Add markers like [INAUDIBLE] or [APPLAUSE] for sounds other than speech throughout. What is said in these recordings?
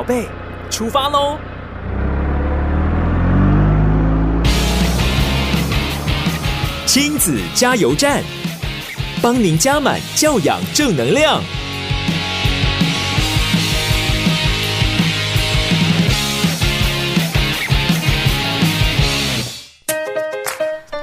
宝贝，出发喽！亲子加油站，帮您加满教养正能量。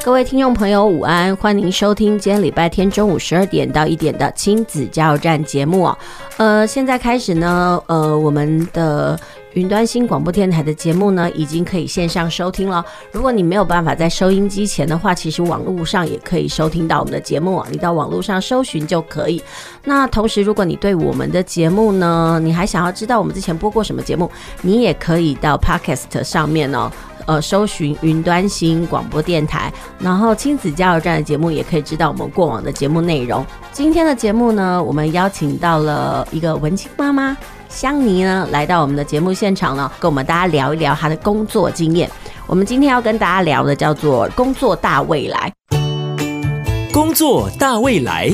各位听众朋友，午安！欢迎收听今天礼拜天中午十二点到一点的亲子加油站节目。呃，现在开始呢，呃，我们的云端新广播电台的节目呢，已经可以线上收听了。如果你没有办法在收音机前的话，其实网络上也可以收听到我们的节目，你到网络上搜寻就可以。那同时，如果你对我们的节目呢，你还想要知道我们之前播过什么节目，你也可以到 Podcast 上面哦。呃，搜寻云端新广播电台，然后亲子加油站的节目也可以知道我们过往的节目内容。今天的节目呢，我们邀请到了一个文青妈妈香妮呢，来到我们的节目现场呢，跟我们大家聊一聊她的工作经验。我们今天要跟大家聊的叫做“工作大未来”。工作大未来，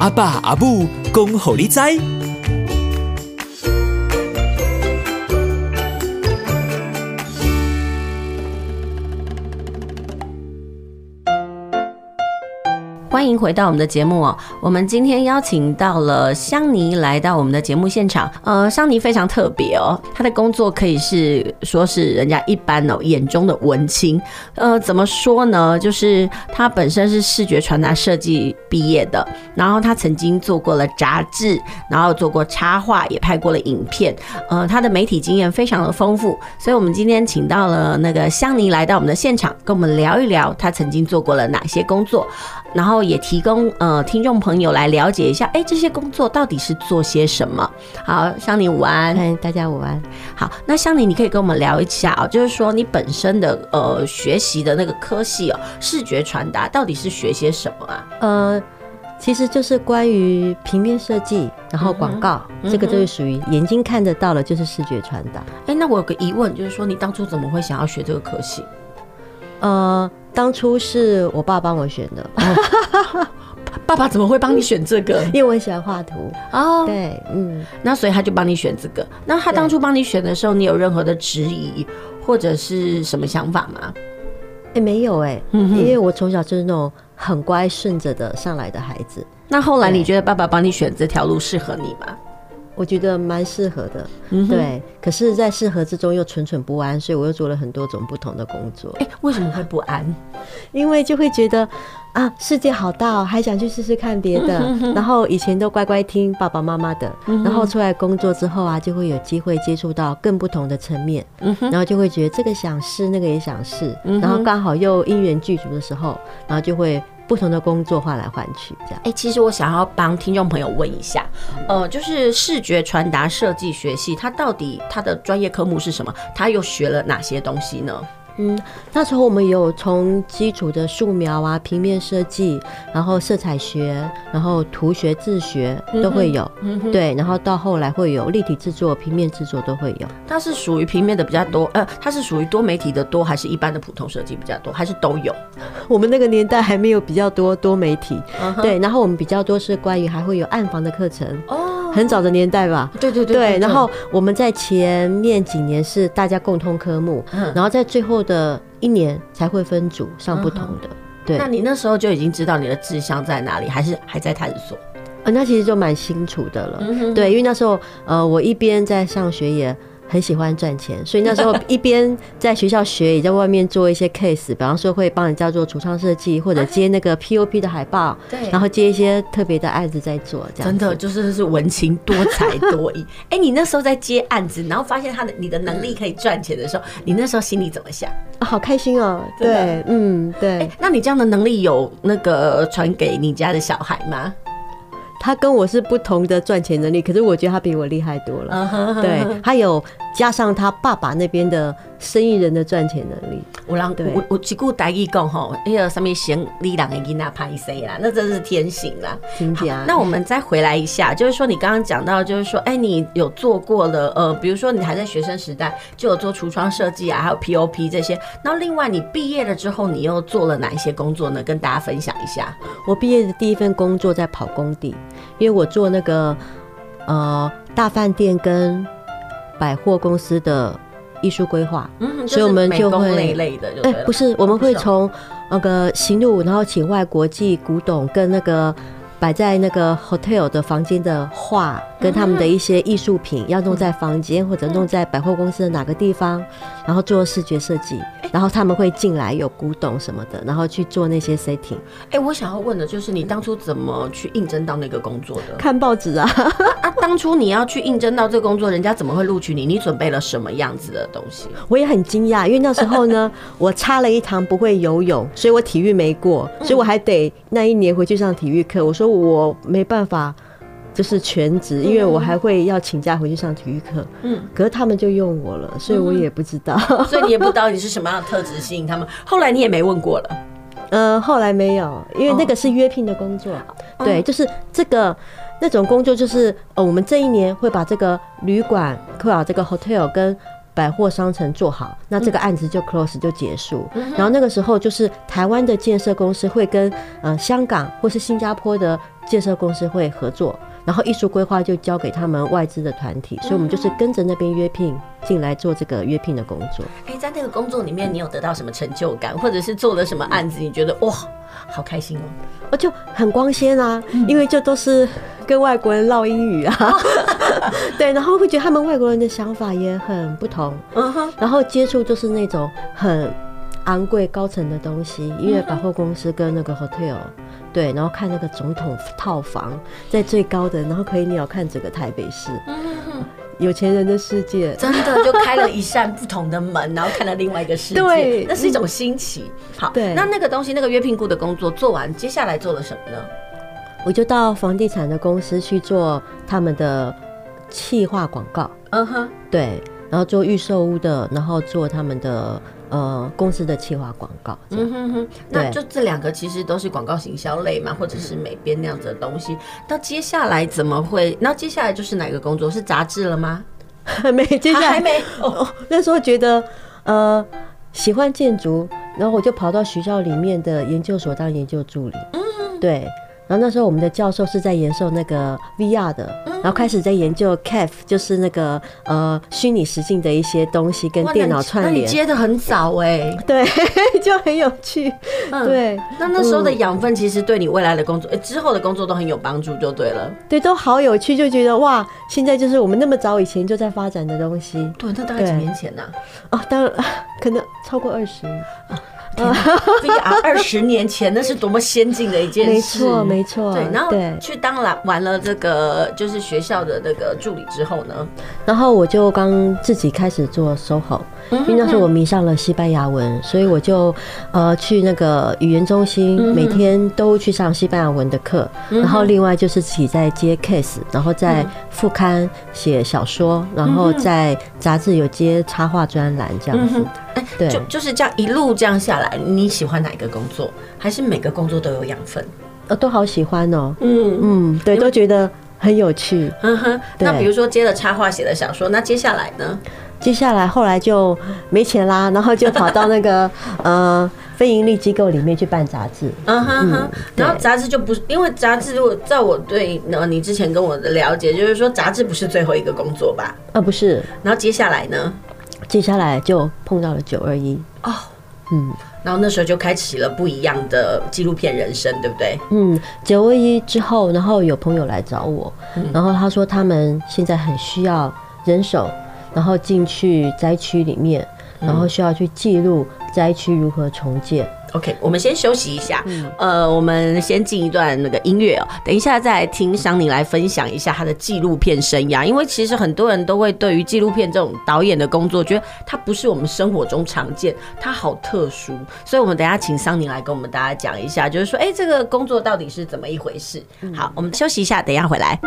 阿爸阿母恭候你在。欢迎回到我们的节目哦。我们今天邀请到了香妮来到我们的节目现场。呃，香妮非常特别哦，她的工作可以是说是人家一般哦眼中的文青。呃，怎么说呢？就是她本身是视觉传达设计毕业的，然后她曾经做过了杂志，然后做过插画，也拍过了影片。呃，她的媒体经验非常的丰富，所以我们今天请到了那个香妮来到我们的现场，跟我们聊一聊她曾经做过了哪些工作。然后也提供呃听众朋友来了解一下，哎，这些工作到底是做些什么？好，香妮午安，嗨，大家午安。好，那香妮，你可以跟我们聊一下哦，就是说你本身的呃学习的那个科系哦，视觉传达到底是学些什么啊？呃，其实就是关于平面设计，然后广告，嗯、这个就是属于眼睛看得到的，就是视觉传达。哎，那我有个疑问，就是说你当初怎么会想要学这个科系？呃。当初是我爸帮我选的，[LAUGHS] 爸爸怎么会帮你选这个？[LAUGHS] 因为我喜欢画图哦。对，嗯，那所以他就帮你选这个。那他当初帮你选的时候，你有任何的质疑或者是什么想法吗？哎，没有哎，因为我从小就是那种很乖顺着的上来的孩子。那后来你觉得爸爸帮你选这条路适合你吗？我觉得蛮适合的，嗯，对。可是，在适合之中又蠢蠢不安，所以我又做了很多种不同的工作。哎，为什么会不安？因为就会觉得啊，世界好大哦，还想去试试看别的。然后以前都乖乖听爸爸妈妈的，然后出来工作之后啊，就会有机会接触到更不同的层面，然后就会觉得这个想试，那个也想试，然后刚好又因缘具足的时候，然后就会。不同的工作换来换去，这样。哎、其实我想要帮听众朋友问一下，呃，就是视觉传达设计学系，它到底它的专业科目是什么？它又学了哪些东西呢？嗯，那时候我们有从基础的素描啊、平面设计，然后色彩学，然后图学、自学都会有。嗯，对，然后到后来会有立体制作、平面制作都会有。它是属于平面的比较多，呃，它是属于多媒体的多，还是一般的普通设计比较多，还是都有？[LAUGHS] 我们那个年代还没有比较多多媒体，对，然后我们比较多是关于还会有暗房的课程。哦。很早的年代吧，对对对，对，然后我们在前面几年是大家共通科目，然后在最后的一年才会分组上不同的。对，那你那时候就已经知道你的志向在哪里，还是还在探索？啊，那其实就蛮清楚的了。对，因为那时候呃，我一边在上学也。很喜欢赚钱，所以那时候一边在学校学，也在外面做一些 case，比方说会帮人家做橱窗设计，或者接那个 POP 的海报，对，然后接一些特别的案子在做，这样真的就是是文青多才多艺。哎、欸，你那时候在接案子，然后发现他的你的能力可以赚钱的时候，你那时候心里怎么想？啊，好开心哦！对，嗯，对、欸。那你这样的能力有那个传给你家的小孩吗？他跟我是不同的赚钱能力，可是我觉得他比我厉害多了。Uh -huh. 对，他有加上他爸爸那边的生意人的赚钱能力。我让我我只顾台语讲吼，哎呀上面嫌你人的囡仔拍谁啦，那真是天性啦。好，那我们再回来一下，就是说你刚刚讲到，就是说，哎、欸，你有做过了，呃，比如说你还在学生时代就有做橱窗设计啊，还有 POP 这些。那另外你毕业了之后，你又做了哪一些工作呢？跟大家分享一下。我毕业的第一份工作在跑工地。因为我做那个呃大饭店跟百货公司的艺术规划，嗯，所以我们就会哎，不是，我们会从那个行路，然后请外国际古董跟那个。摆在那个 hotel 的房间的画，跟他们的一些艺术品，要弄在房间或者弄在百货公司的哪个地方，然后做视觉设计，然后他们会进来有古董什么的，然后去做那些 setting。哎，我想要问的就是，你当初怎么去应征到那个工作的？看报纸啊！啊，当初你要去应征到这个工作，人家怎么会录取你？你准备了什么样子的东西？我也很惊讶，因为那时候呢，[LAUGHS] 我差了一堂不会游泳，所以我体育没过，所以我还得那一年回去上体育课。我说。我没办法，就是全职，因为我还会要请假回去上体育课。嗯，可是他们就用我了，所以我也不知道。所以你也不知道你是什么样的特质吸引他们。[LAUGHS] 后来你也没问过了。呃，后来没有，因为那个是约聘的工作。对，就是这个那种工作，就是呃，我们这一年会把这个旅馆，会把这个 hotel 跟。百货商城做好，那这个案子就 close 就结束。然后那个时候就是台湾的建设公司会跟呃香港或是新加坡的建设公司会合作，然后艺术规划就交给他们外资的团体，所以我们就是跟着那边约聘进来做这个约聘的工作。哎，在那个工作里面，你有得到什么成就感，或者是做了什么案子，你觉得哇，好开心哦？我就很光鲜啊，因为这都是跟外国人唠英语啊。[LAUGHS] [LAUGHS] 对，然后会觉得他们外国人的想法也很不同，嗯哼，然后接触就是那种很昂贵高层的东西，因为百货公司跟那个 hotel，对，然后看那个总统套房在最高的，然后可以鸟瞰整个台北市，嗯，有钱人的世界，真的就开了一扇不同的门，然后看了另外一个世界，[LAUGHS] 对，那是一种新奇。好，对，那那个东西，那个约聘雇的工作做完，接下来做了什么呢？我就到房地产的公司去做他们的。企划广告，嗯哼，对，然后做预售屋的，然后做他们的呃公司的企划广告，嗯哼哼，那就这两个其实都是广告行销类嘛，或者是美编那样子的东西。那接下来怎么会？那接下来就是哪个工作？是杂志了吗？还 [LAUGHS] 没，接下来还没。哦，那时候觉得呃喜欢建筑，然后我就跑到学校里面的研究所当研究助理。嗯，对。然后那时候我们的教授是在研究那个 VR 的，然后开始在研究 CAF，就是那个呃虚拟实境的一些东西跟电脑串联。那你接的很早哎、欸，[LAUGHS] 对，[LAUGHS] 就很有趣。嗯、对，那那时候的养分其实对你未来的工作、欸、之后的工作都很有帮助，就对了。对，都好有趣，就觉得哇，现在就是我们那么早以前就在发展的东西。对，那大概几年前呢、啊？哦，当然 [LAUGHS] 可能超过二十。VR [LAUGHS] 二十年前那是多么先进的一件事，没错没错。对，然后去当了完了这个就是学校的那个助理之后呢，然后我就刚自己开始做 SOHO，因为那时候我迷上了西班牙文，所以我就呃去那个语言中心，每天都去上西班牙文的课，然后另外就是自己在接 case，然后在副刊写小说，然后在杂志有接插画专栏这样子。哎，对，就就是这样一路这样下来，你喜欢哪一个工作？还是每个工作都有养分？呃，都好喜欢哦。嗯嗯，对，都觉得很有趣。嗯哼。那比如说接了插画，写了小说，那接下来呢？接下来后来就没钱啦，然后就跑到那个 [LAUGHS] 呃非盈利机构里面去办杂志。嗯哼哼。然后杂志就不是，因为杂志如果在我对呢，你之前跟我的了解，就是说杂志不是最后一个工作吧？啊，不是。然后接下来呢？接下来就碰到了九二一哦，嗯，然后那时候就开启了不一样的纪录片人生，对不对？嗯，九二一之后，然后有朋友来找我，然后他说他们现在很需要人手，然后进去灾区里面，然后需要去记录灾区如何重建。OK，我们先休息一下。嗯、呃，我们先进一段那个音乐哦，等一下再来听桑尼来分享一下他的纪录片生涯。因为其实很多人都会对于纪录片这种导演的工作，觉得它不是我们生活中常见，它好特殊。所以，我们等一下请桑尼来跟我们大家讲一下，就是说，哎，这个工作到底是怎么一回事？好，我们休息一下，等一下回来。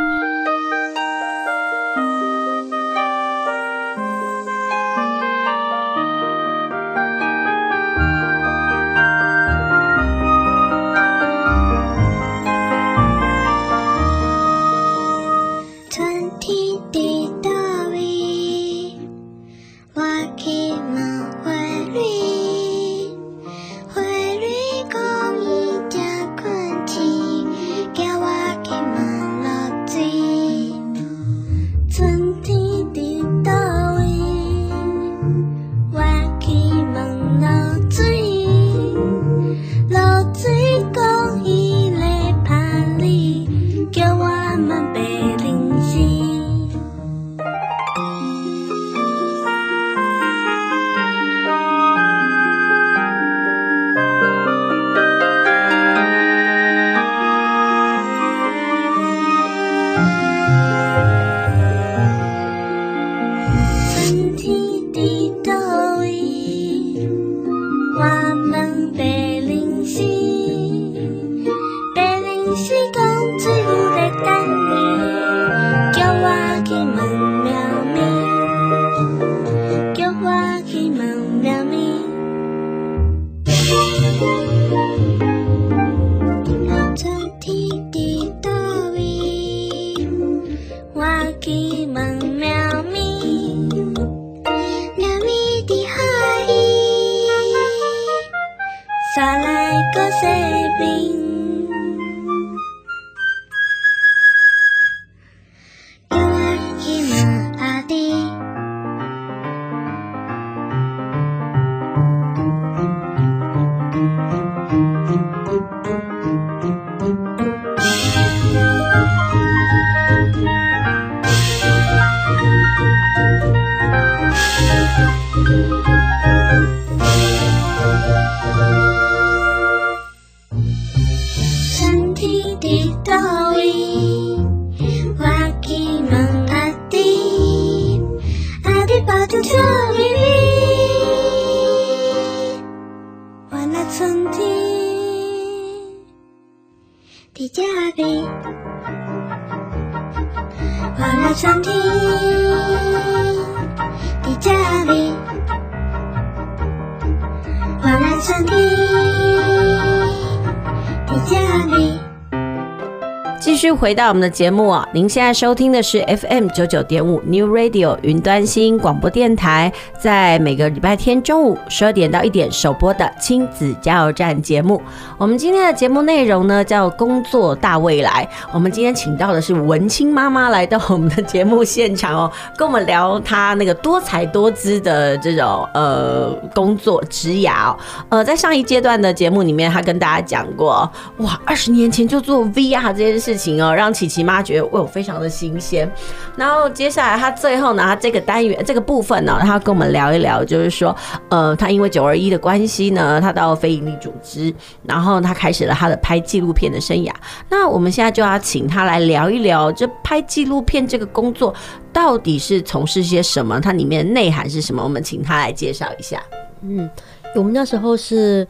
回到我们的节目啊，您现在收听的是 FM 九九点五 New Radio 云端新广播电台，在每个礼拜天中午十二点到一点首播的亲子加油站节目。我们今天的节目内容呢，叫工作大未来。我们今天请到的是文青妈妈来到我们的节目现场哦，跟我们聊她那个多才多姿的这种呃工作职涯哦。呃，在上一阶段的节目里面，她跟大家讲过，哇，二十年前就做 VR 这件事情哦。让琪琪妈觉得我非常的新鲜。然后接下来他最后呢，他这个单元这个部分呢，他要跟我们聊一聊，就是说，呃，他因为九二一的关系呢，他到非营利组织，然后他开始了他的拍纪录片的生涯。那我们现在就要请他来聊一聊，这拍纪录片这个工作到底是从事些什么？它里面的内涵是什么？我们请他来介绍一下。嗯，我们那时候是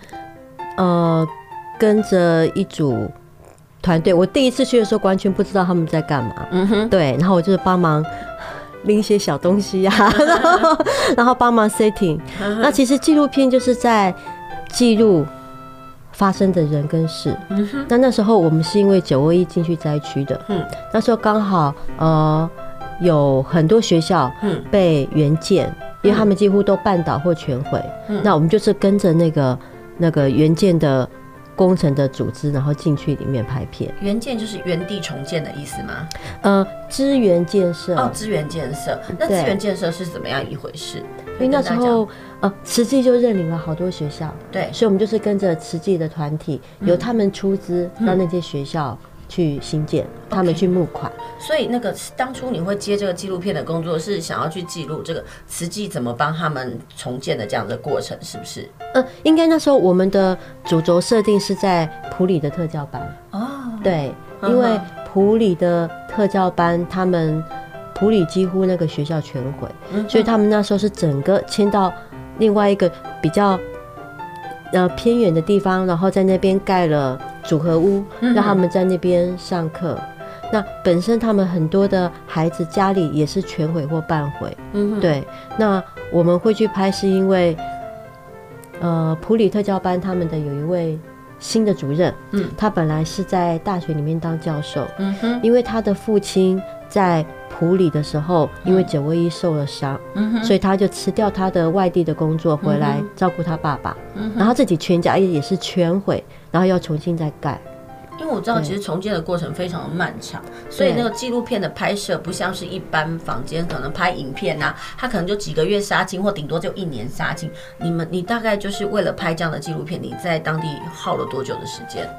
呃跟着一组。团队，我第一次去的时候完全不知道他们在干嘛。嗯哼，对，然后我就是帮忙拎一些小东西呀、啊，然后 [LAUGHS] 然后帮忙 setting。那其实纪录片就是在记录发生的人跟事。那那时候我们是因为九二一进去灾区的，嗯，那时候刚好呃有很多学校被援建，因为他们几乎都半倒或全毁。嗯，那我们就是跟着那个那个援建的。工程的组织，然后进去里面拍片。原建就是原地重建的意思吗？呃，资源建设。哦，资源建设。那资源建设是怎么样一回事？因为那时候，呃，慈济就认领了好多学校，对，所以我们就是跟着慈济的团体，由他们出资到那些学校。去新建，他们去募款所以那个当初你会接这个纪录片的工作，是想要去记录这个慈济怎么帮他们重建的这样的过程，是不是？嗯，应该那时候我们的主轴设定是在普里的特教班哦，对，因为普里的特教班，他们普里几乎那个学校全毁，嗯，所以他们那时候是整个迁到另外一个比较呃偏远的地方，然后在那边盖了。组合屋让他们在那边上课，嗯。那本身他们很多的孩子家里也是全毁或半毁。嗯，对。那我们会去拍，是因为呃，普里特教班他们的有一位新的主任，嗯，他本来是在大学里面当教授。嗯哼，因为他的父亲在普里的时候，因为九位一受了伤，嗯，所以他就辞掉他的外地的工作，回来照顾他爸爸。嗯，然后自己全家也也是全毁。然后要重新再盖，因为我知道其实重建的过程非常的漫长，所以那个纪录片的拍摄不像是一般房间可能拍影片啊，它可能就几个月杀青，或顶多就一年杀青。你们你大概就是为了拍这样的纪录片，你在当地耗了多久的时间？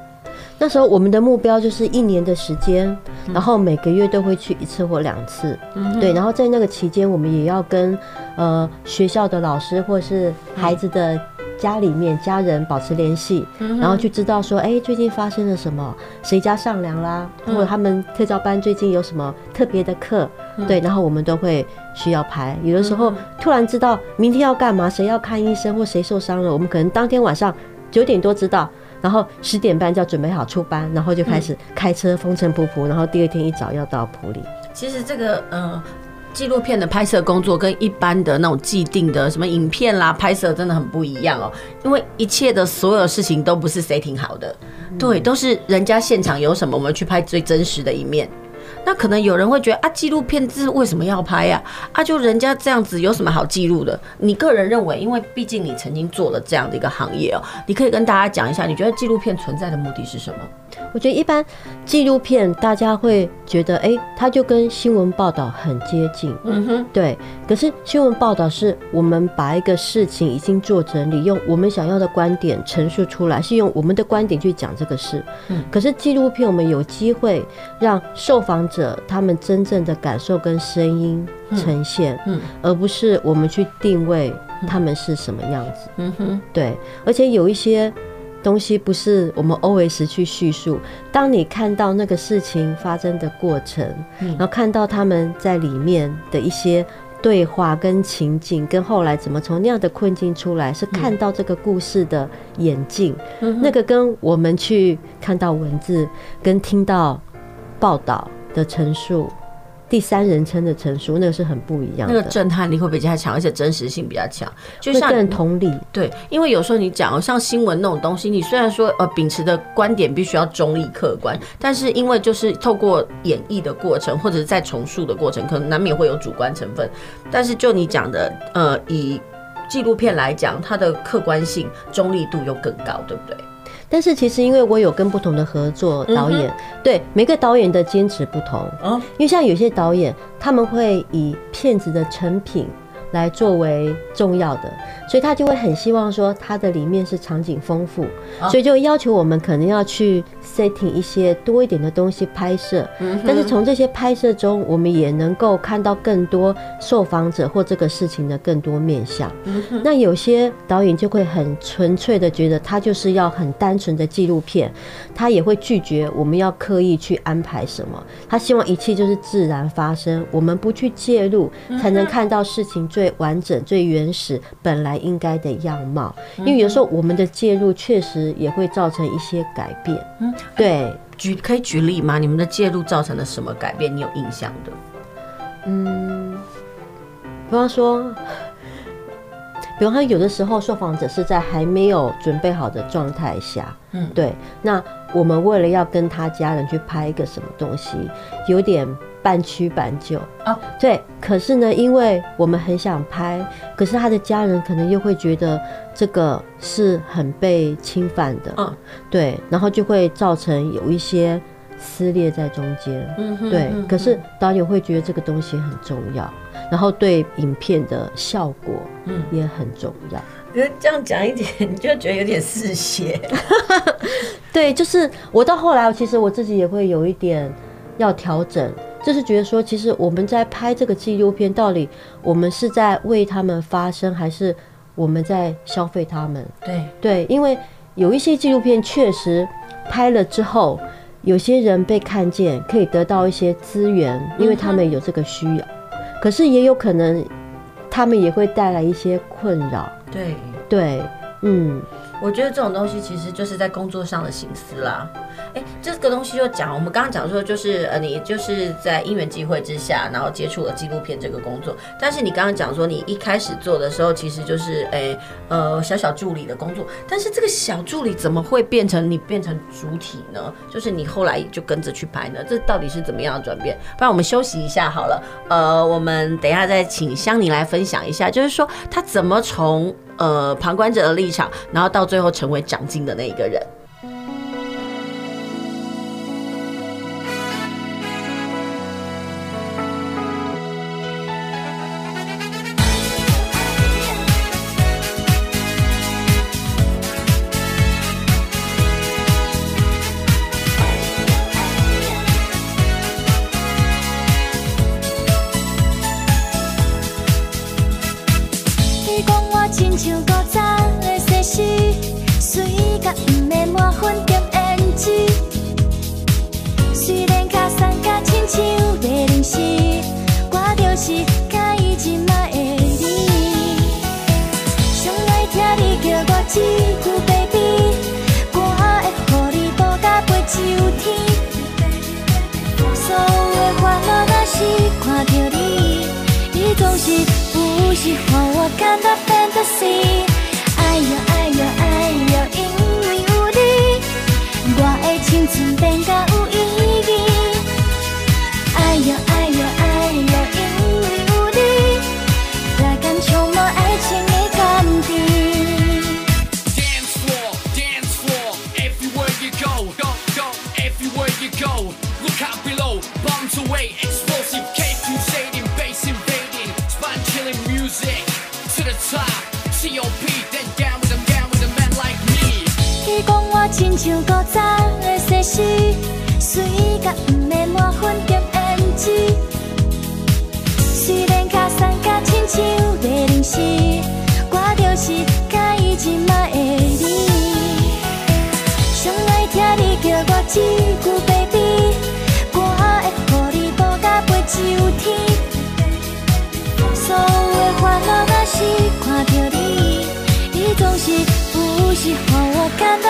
那时候我们的目标就是一年的时间，然后每个月都会去一次或两次，嗯，对，然后在那个期间，我们也要跟呃学校的老师或是孩子的。家里面家人保持联系，然后去知道说，哎，最近发生了什么？谁家上梁啦？或者他们特教班最近有什么特别的课？对，然后我们都会需要排。有的时候突然知道明天要干嘛，谁要看医生或谁受伤了，我们可能当天晚上九点多知道，然后十点半就要准备好出班，然后就开始开车风尘仆仆，然后第二天一早要到埔里。其实这个，嗯。纪录片的拍摄工作跟一般的那种既定的什么影片啦拍摄真的很不一样哦，因为一切的所有事情都不是 setting 好的，对，都是人家现场有什么我们去拍最真实的一面。那可能有人会觉得啊，纪录片是为什么要拍呀？啊，就人家这样子有什么好记录的？你个人认为，因为毕竟你曾经做了这样的一个行业哦，你可以跟大家讲一下，你觉得纪录片存在的目的是什么？我觉得一般纪录片大家会觉得，哎，它就跟新闻报道很接近，嗯哼，对。可是新闻报道是我们把一个事情已经做整理，用我们想要的观点陈述出来，是用我们的观点去讲这个事。嗯。可是纪录片我们有机会让受访者他们真正的感受跟声音呈现，嗯，而不是我们去定位他们是什么样子。嗯哼，对。而且有一些。东西不是我们 always 去叙述。当你看到那个事情发生的过程，然后看到他们在里面的一些对话跟情景，跟后来怎么从那样的困境出来，是看到这个故事的演进。那个跟我们去看到文字跟听到报道的陈述。第三人称的陈述，那个是很不一样的，那个震撼力会比较强，而且真实性比较强，就像更同理。对，因为有时候你讲像新闻那种东西，你虽然说呃秉持的观点必须要中立客观，但是因为就是透过演绎的过程或者是在重塑的过程，可能难免会有主观成分。但是就你讲的，呃，以纪录片来讲，它的客观性、中立度又更高，对不对？但是其实，因为我有跟不同的合作导演，对每个导演的坚持不同。因为像有些导演，他们会以片子的成品。来作为重要的，所以他就会很希望说，它的里面是场景丰富，所以就要求我们可能要去 setting 一些多一点的东西拍摄。但是从这些拍摄中，我们也能够看到更多受访者或这个事情的更多面向。那有些导演就会很纯粹的觉得，他就是要很单纯的纪录片，他也会拒绝我们要刻意去安排什么，他希望一切就是自然发生，我们不去介入，才能看到事情最完整、最原始、本来应该的样貌，因为有时候我们的介入确实也会造成一些改变。嗯，对，举可以举例吗？你们的介入造成了什么改变？你有印象的？嗯，比方说，比方说，有的时候受访者是在还没有准备好的状态下，嗯，对，那我们为了要跟他家人去拍一个什么东西，有点。半屈半就啊，对。可是呢，因为我们很想拍，可是他的家人可能又会觉得这个是很被侵犯的，嗯，对。然后就会造成有一些撕裂在中间，嗯，对。可是导演会觉得这个东西很重要，然后对影片的效果，嗯，也很重要。觉得这样讲一点，你就觉得有点嗜血。[LAUGHS] 对，就是我到后来，其实我自己也会有一点要调整。就是觉得说，其实我们在拍这个纪录片，到底我们是在为他们发声，还是我们在消费他们？对对，因为有一些纪录片确实拍了之后，有些人被看见，可以得到一些资源，因为他们有这个需要。可是也有可能，他们也会带来一些困扰。对对，嗯。我觉得这种东西其实就是在工作上的心思啦。哎，这个东西就讲，我们刚刚讲说，就是呃，你就是在因缘际会之下，然后接触了纪录片这个工作。但是你刚刚讲说，你一开始做的时候，其实就是哎呃小小助理的工作。但是这个小助理怎么会变成你变成主体呢？就是你后来就跟着去拍呢？这到底是怎么样的转变？不然我们休息一下好了。呃，我们等一下再请香妮来分享一下，就是说他怎么从。呃，旁观者的立场，然后到最后成为长进的那一个人。我亲像古早的世事，水甲毋免满分点胭脂。虽然较酸甲亲像袂认识，我就是介意即摆的你。上爱听你叫我一句 baby，我会予你抱甲飞上天。所有的烦恼若是看着你，你总是不是让我感觉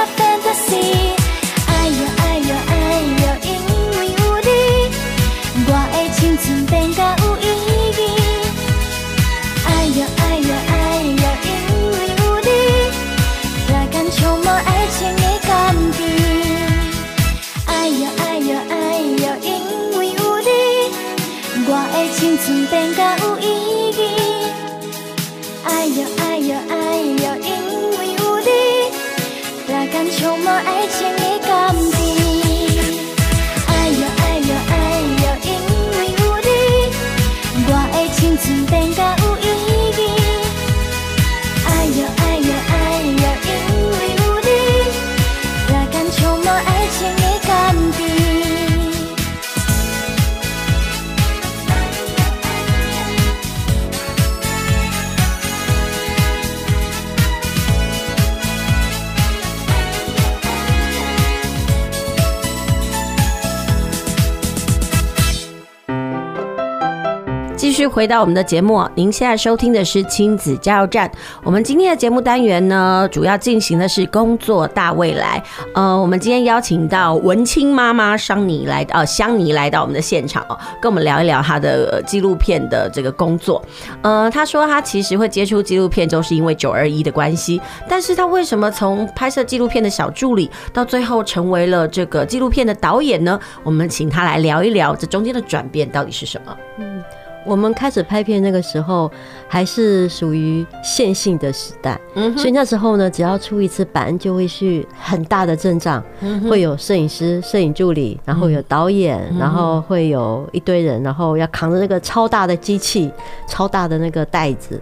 续回到我们的节目，您现在收听的是亲子加油站。我们今天的节目单元呢，主要进行的是工作大未来。呃，我们今天邀请到文青妈妈桑尼来，呃，香妮来到我们的现场，跟我们聊一聊她的纪录片的这个工作。呃，她说她其实会接触纪录片，就是因为九二一的关系。但是她为什么从拍摄纪录片的小助理，到最后成为了这个纪录片的导演呢？我们请她来聊一聊这中间的转变到底是什么。嗯我们开始拍片那个时候，还是属于线性的时代，所以那时候呢，只要出一次版，就会去很大的阵仗，会有摄影师、摄影助理，然后有导演，然后会有一堆人，然后要扛着那个超大的机器、超大的那个袋子，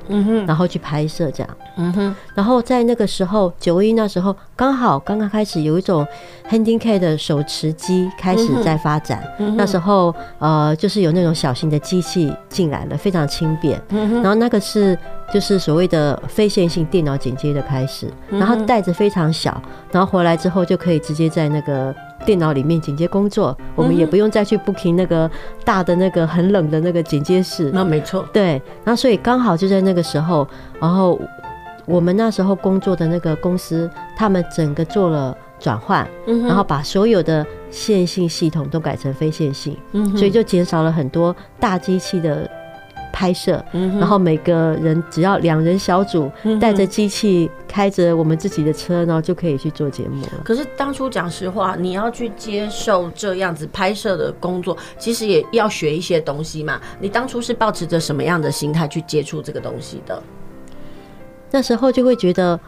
然后去拍摄这样。然后在那个时候，九一那时候刚好刚刚开始有一种 Handicap 的手持机开始在发展，那时候呃，就是有那种小型的机器。进来了，非常轻便。然后那个是就是所谓的非线性电脑剪接的开始。然后袋子非常小，然后回来之后就可以直接在那个电脑里面剪接工作。我们也不用再去 booking 那个大的那个很冷的那个剪接室。那没错，对。然后所以刚好就在那个时候，然后我们那时候工作的那个公司，他们整个做了转换，然后把所有的线性系统都改成非线性，所以就减少了很多大机器的拍摄。然后每个人只要两人小组带着机器，开着我们自己的车，然后就可以去做节目了。可是当初讲实话，你要去接受这样子拍摄的工作，其实也要学一些东西嘛。你当初是抱持着什么样的心态去接触这个东西的？那时候就会觉得。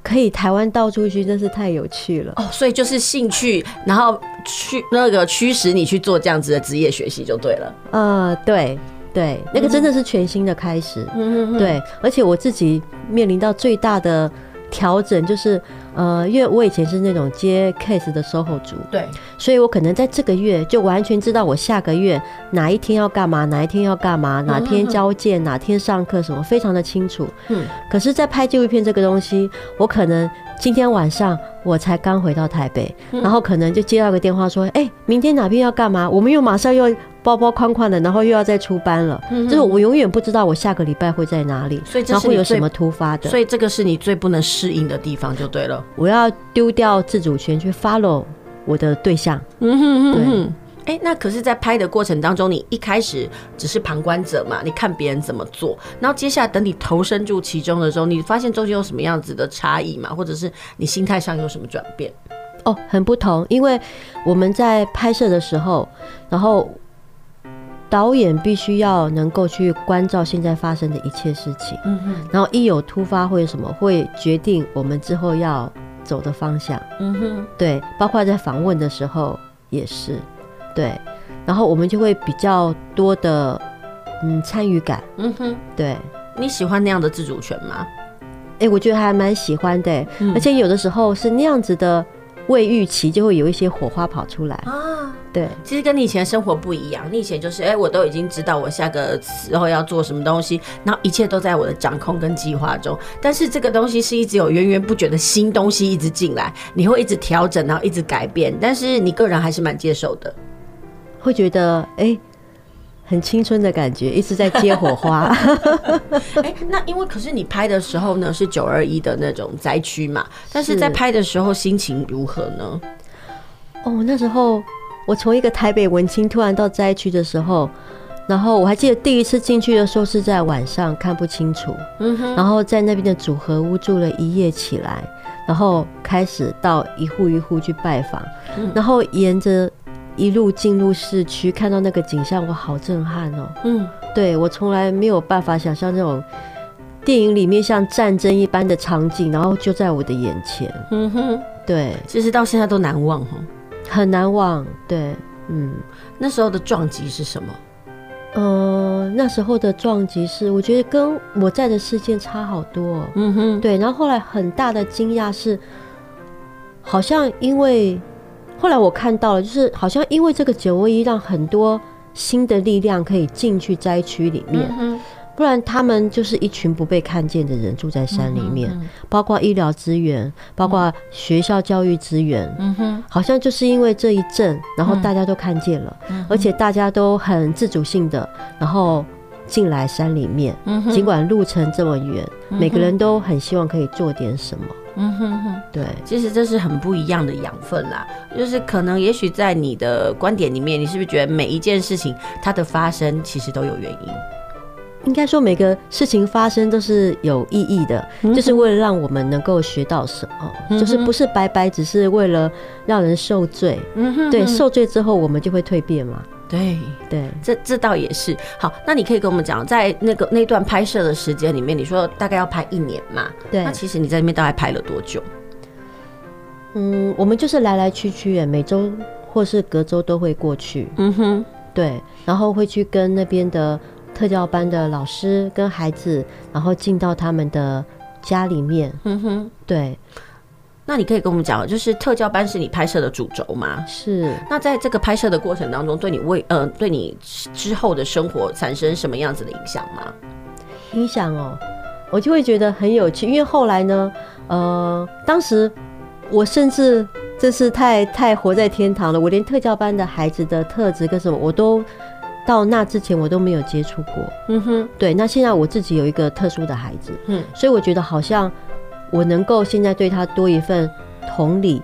可以台湾到处去，真是太有趣了哦！所以就是兴趣，然后去那个驱使你去做这样子的职业学习就对了。呃，对对，那个真的是全新的开始。嗯嗯，对，而且我自己面临到最大的调整就是。呃，因为我以前是那种接 case 的 SOHO 族，对，所以我可能在这个月就完全知道我下个月哪一天要干嘛，哪一天要干嘛，哪天交件，哪天上课什么，非常的清楚。嗯，可是，在拍纪录片这个东西，我可能今天晚上我才刚回到台北，然后可能就接到个电话说，哎，明天哪边要干嘛？我们又马上又包包框框的，然后又要再出班了。就是我永远不知道我下个礼拜会在哪里，所以这会有什么突发的。所以这个是你最不能适应的地方，就对了。我要丢掉自主权去 follow 我的对象。嗯哼哼哼。哎、欸，那可是，在拍的过程当中，你一开始只是旁观者嘛，你看别人怎么做，然后接下来等你投身入其中的时候，你发现中间有什么样子的差异嘛，或者是你心态上有什么转变？哦，很不同，因为我们在拍摄的时候，然后导演必须要能够去关照现在发生的一切事情，嗯哼，然后一有突发或者什么，会决定我们之后要走的方向，嗯哼，对，包括在访问的时候也是，对，然后我们就会比较多的嗯参与感。嗯哼，对，你喜欢那样的自主权吗？哎、欸，我觉得还蛮喜欢的、欸，嗯。而且有的时候是那样子的未预期，就会有一些火花跑出来。啊，对，其实跟你以前生活不一样，你以前就是哎、欸，我都已经知道我下个时候要做什么东西，然后一切都在我的掌控跟计划中。但是这个东西是一直有源源不绝的新东西一直进来，你会一直调整，然后一直改变，但是你个人还是蛮接受的，会觉得哎。欸很青春的感觉，一直在 [LAUGHS] 接火花。[LAUGHS] 哎，那因为可是你拍的时候呢，是九二一的那种灾区嘛，但是在拍的时候心情如何呢？哦，那时候我从一个台北文青突然到灾区的时候，然后我还记得第一次进去的时候是在晚上看不清楚，嗯哼，然后在那边的组合屋住了一夜起来，然后开始到一户一户去拜访，然后沿着。一路进入市区，看到那个景象，我好震撼哦！嗯，对，我从来没有办法想象那种电影里面像战争一般的场景，然后就在我的眼前。嗯哼，对，其实到现在都难忘哦，很难忘。对，嗯，那时候的撞击是什么？呃，那时候的撞击是，我觉得跟我在的事件差好多。嗯哼，对，然后后来很大的惊讶是，好像因为。后来我看到了，就是好像因为这个九二一，让很多新的力量可以进去灾区里面，不然他们就是一群不被看见的人住在山里面，包括医疗资源，包括学校教育资源，好像就是因为这一阵，然后大家都看见了，而且大家都很自主性的，然后进来山里面，尽管路程这么远，每个人都很希望可以做点什么。嗯哼哼，对，其实这是很不一样的养分啦。就是可能，也许在你的观点里面，你是不是觉得每一件事情它的发生其实都有原因？应该说，每个事情发生都是有意义的，就是为了让我们能够学到什么，就是不是白白只是为了让人受罪。嗯哼，对，受罪之后我们就会蜕变嘛。对对，这这倒也是。好，那你可以跟我们讲，在那个那段拍摄的时间里面，你说大概要拍一年嘛？对。那其实你在那边大概拍了多久？嗯，我们就是来来去去，每周或是隔周都会过去。嗯哼，对。然后会去跟那边的特教班的老师跟孩子，然后进到他们的家里面。嗯哼，对。那你可以跟我们讲，就是特教班是你拍摄的主轴吗？是。那在这个拍摄的过程当中，对你未呃对你之后的生活产生什么样子的影响吗？影响哦，我就会觉得很有趣，因为后来呢，呃，当时我甚至这是太太活在天堂了，我连特教班的孩子的特质跟什么，我都到那之前我都没有接触过。嗯哼，对。那现在我自己有一个特殊的孩子，嗯，所以我觉得好像。我能够现在对他多一份同理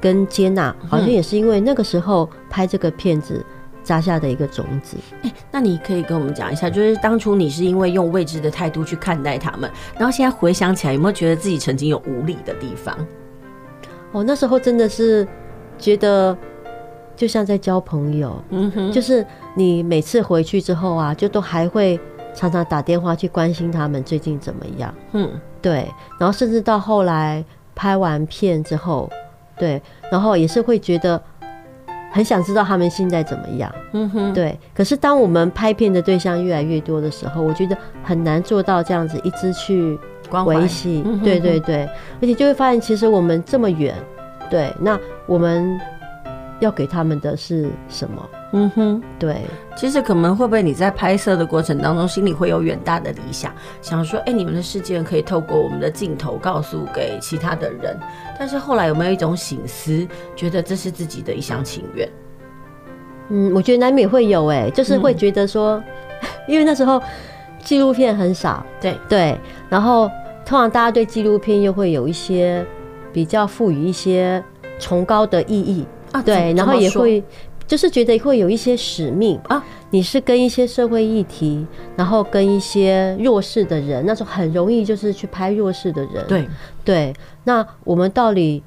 跟接纳，好像也是因为那个时候拍这个片子扎下的一个种子。欸，那你可以跟我们讲一下，就是当初你是因为用未知的态度去看待他们，然后现在回想起来，有没有觉得自己曾经有无力的地方？哦，那时候真的是觉得就像在交朋友，嗯哼，就是你每次回去之后啊，就都还会常常打电话去关心他们最近怎么样，嗯。对，然后甚至到后来拍完片之后，对，然后也是会觉得很想知道他们现在怎么样。嗯哼，对。可是当我们拍片的对象越来越多的时候，我觉得很难做到这样子一直去维系。对对对，而且就会发现，其实我们这么远，对，那我们要给他们的是什么？嗯哼，对，其实可能会不会你在拍摄的过程当中，心里会有远大的理想，想说，哎、欸，你们的事件可以透过我们的镜头告诉给其他的人，但是后来有没有一种醒思，觉得这是自己的一厢情愿？嗯，我觉得难免会有、欸，哎，就是会觉得说，嗯、[LAUGHS] 因为那时候纪录片很少，对对，然后通常大家对纪录片又会有一些比较赋予一些崇高的意义啊，对，然后也会。就是觉得会有一些使命啊，你是跟一些社会议题，然后跟一些弱势的人，那种很容易就是去拍弱势的人。对对，那我们到底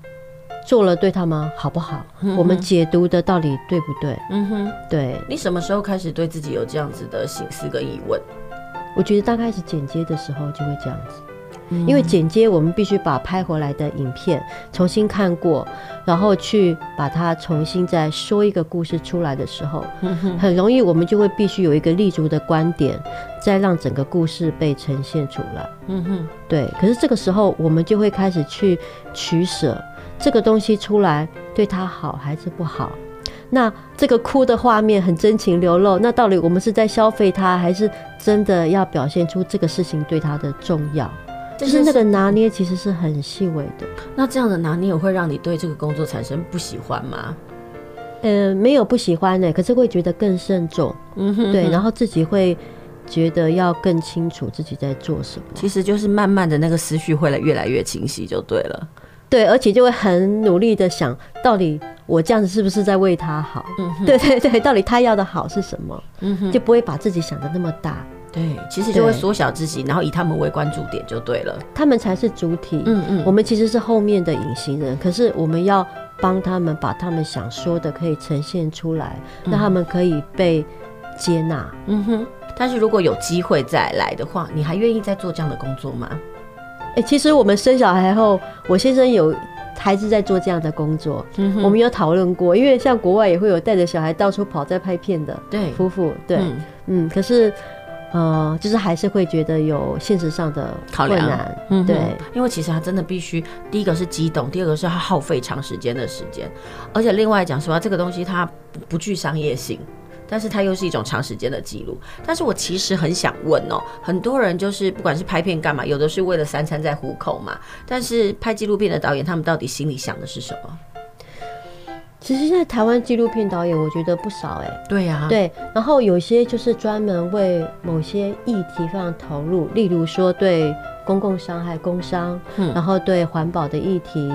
做了对他们好不好？嗯、我们解读的到底对不对？嗯哼，对。你什么时候开始对自己有这样子的省思跟疑问？我觉得大概是剪接的时候就会这样子。因为剪接我们必须把拍回来的影片重新看过，然后去把它重新再说一个故事出来的时候，很容易我们就会必须有一个立足的观点，再让整个故事被呈现出来。嗯哼，对。可是这个时候我们就会开始去取舍，这个东西出来对他好还是不好？那这个哭的画面很真情流露，那到底我们是在消费它，还是真的要表现出这个事情对它的重要？就是那个拿捏其实是很细微的。那这样的拿捏会让你对这个工作产生不喜欢吗？呃，没有不喜欢的，可是会觉得更慎重。嗯哼，对，然后自己会觉得要更清楚自己在做什么。其实就是慢慢的那个思绪会来越来越清晰，就对了。对，而且就会很努力的想到底。我这样子是不是在为他好？嗯哼，对对对，到底他要的好是什么？嗯哼，就不会把自己想的那么大。对，其实就会缩小自己，然后以他们为关注点就对了。他们才是主体。嗯嗯，我们其实是后面的隐形人，可是我们要帮他们把他们想说的可以呈现出来，让他们可以被接纳。嗯哼，但是如果有机会再来的话，你还愿意再做这样的工作吗？哎、欸，其实我们生小孩后，我先生有。孩子在做这样的工作，嗯、我们有讨论过，因为像国外也会有带着小孩到处跑在拍片的对夫妇，对，嗯，嗯，可是，呃，就是还是会觉得有现实上的困难，嗯，对，因为其实他真的必须，第一个是激动，第二个是他耗费长时间的时间，而且另外讲实话，这个东西它不具商业性。但是它又是一种长时间的记录。但是我其实很想问哦，很多人就是不管是拍片干嘛，有的是为了三餐在糊口嘛。但是拍纪录片的导演，他们到底心里想的是什么？其实现在台湾纪录片导演，我觉得不少哎。对呀，对。然后有些就是专门为某些议题非常投入，例如说对公共伤害、工伤，嗯，然后对环保的议题，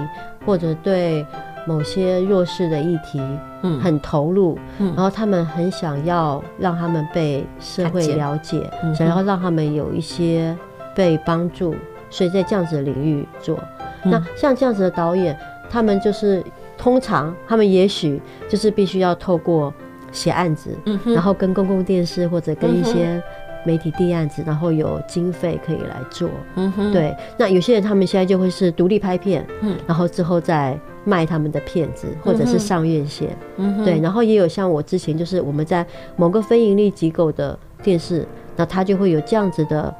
或者对。某些弱势的议题，嗯，很投入，嗯，然后他们很想要让他们被社会了解，嗯，想要让他们有一些被帮助，所以在这样子的领域做。嗯，那像这样子的导演，他们就是通常他们也许就是必须要透过写案子，嗯，然后跟公共电视或者跟一些媒体递案子，然后有经费可以来做，嗯哼，对。那有些人他们现在就会是独立拍片，嗯，然后之后再。卖他们的片子，或者是上院线，嗯，对，然后也有像我之前就是我们在某个非盈利机构的电视，那他就会有这样子的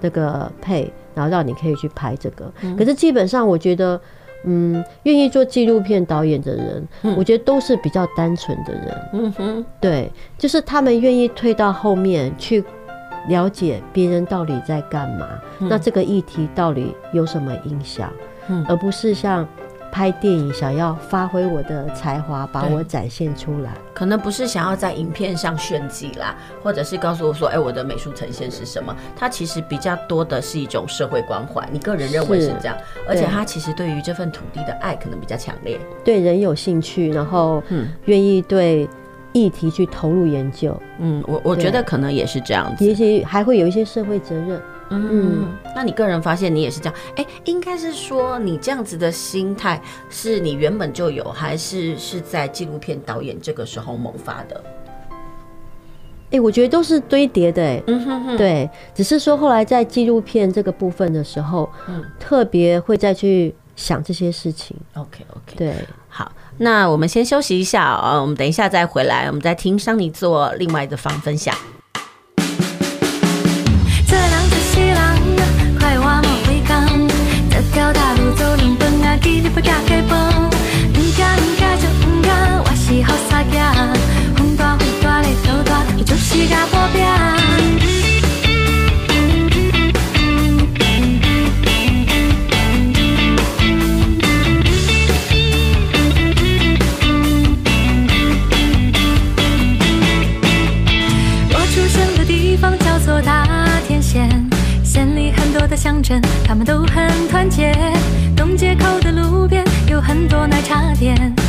那个配，然后让你可以去拍这个。可是基本上我觉得，嗯，愿意做纪录片导演的人，我觉得都是比较单纯的人，嗯哼，对，就是他们愿意退到后面去了解别人到底在干嘛，那这个议题到底有什么影响。嗯，而不是像拍电影想要发挥我的才华，把我展现出来。可能不是想要在影片上炫技啦，或者是告诉我说，哎、欸，我的美术呈现是什么？它其实比较多的是一种社会关怀。你个人认为是这样，而且他其实对于这份土地的爱可能比较强烈，对人有兴趣，然后嗯，愿意对议题去投入研究。嗯，我我觉得可能也是这样子，也许还会有一些社会责任。嗯，那你个人发现你也是这样？哎、欸，应该是说你这样子的心态是你原本就有，还是是在纪录片导演这个时候萌发的？哎、欸，我觉得都是堆叠的、欸。嗯哼哼，对，只是说后来在纪录片这个部分的时候，嗯，特别会再去想这些事情。OK OK，对，好，那我们先休息一下啊，我们等一下再回来，我们再听桑尼做另外的方分享。我出生的地方叫做大田县县里很多的乡镇他们都很团结。东街口的路边有很多奶茶店。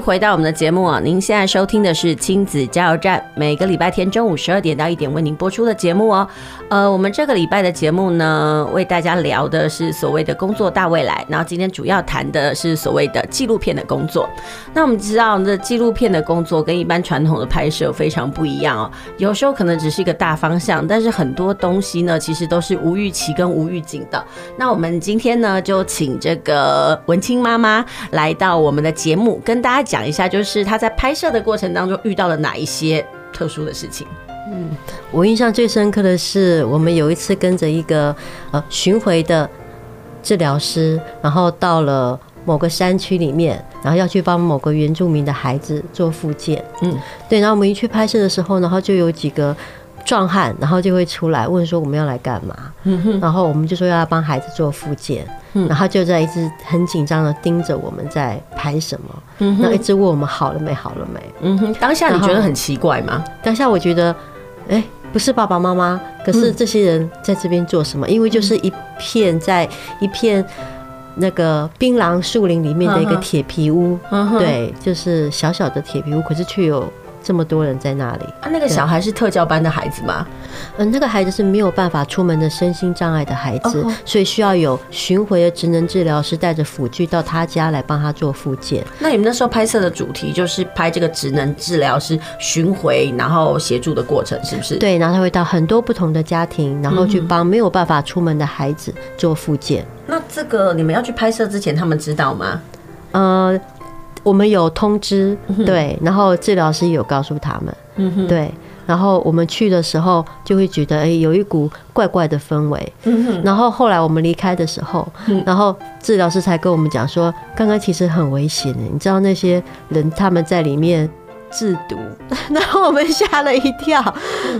回到我们的节目啊，您现在收听的是亲子加油站，每个礼拜天中午十二点到一点为您播出的节目哦。呃，我们这个礼拜的节目呢，为大家聊的是所谓的工作大未来，然后今天主要谈的是所谓的纪录片的工作。那我们知道，这纪录片的工作跟一般传统的拍摄非常不一样哦，有时候可能只是一个大方向，但是很多东西呢，其实都是无预期跟无预警的。那我们今天呢，就请这个文清妈妈来到我们的节目，跟大家。讲一下，就是他在拍摄的过程当中遇到了哪一些特殊的事情？嗯，我印象最深刻的是，我们有一次跟着一个呃巡回的治疗师，然后到了某个山区里面，然后要去帮某个原住民的孩子做复健。嗯，对。然后我们一去拍摄的时候，然后就有几个。壮汉，然后就会出来问说我们要来干嘛？然后我们就说要帮孩子做复健，然后就在一直很紧张的盯着我们在拍什么，然后一直问我们好了没，好了没？嗯哼，当下你觉得很奇怪吗？当下我觉得，哎，不是爸爸妈妈，可是这些人在这边做什么？因为就是一片在一片那个槟榔树林里面的一个铁皮屋，对，就是小小的铁皮屋，可是却有。这么多人在那里啊？那个小孩是特教班的孩子吗？嗯，那个孩子是没有办法出门的身心障碍的孩子，所以需要有巡回的职能治疗师带着辅具到他家来帮他做复健。那你们那时候拍摄的主题就是拍这个职能治疗师巡回，然后协助的过程，是不是？对，然后他会到很多不同的家庭，然后去帮没有办法出门的孩子做复健。那这个你们要去拍摄之前，他们知道吗？呃。我们有通知，对，然后治疗师有告诉他们，对，然后我们去的时候就会觉得，哎，有一股怪怪的氛围，然后后来我们离开的时候，然后治疗师才跟我们讲说，刚刚其实很危险的，你知道那些人他们在里面。制毒，[LAUGHS] 然后我们吓了一跳。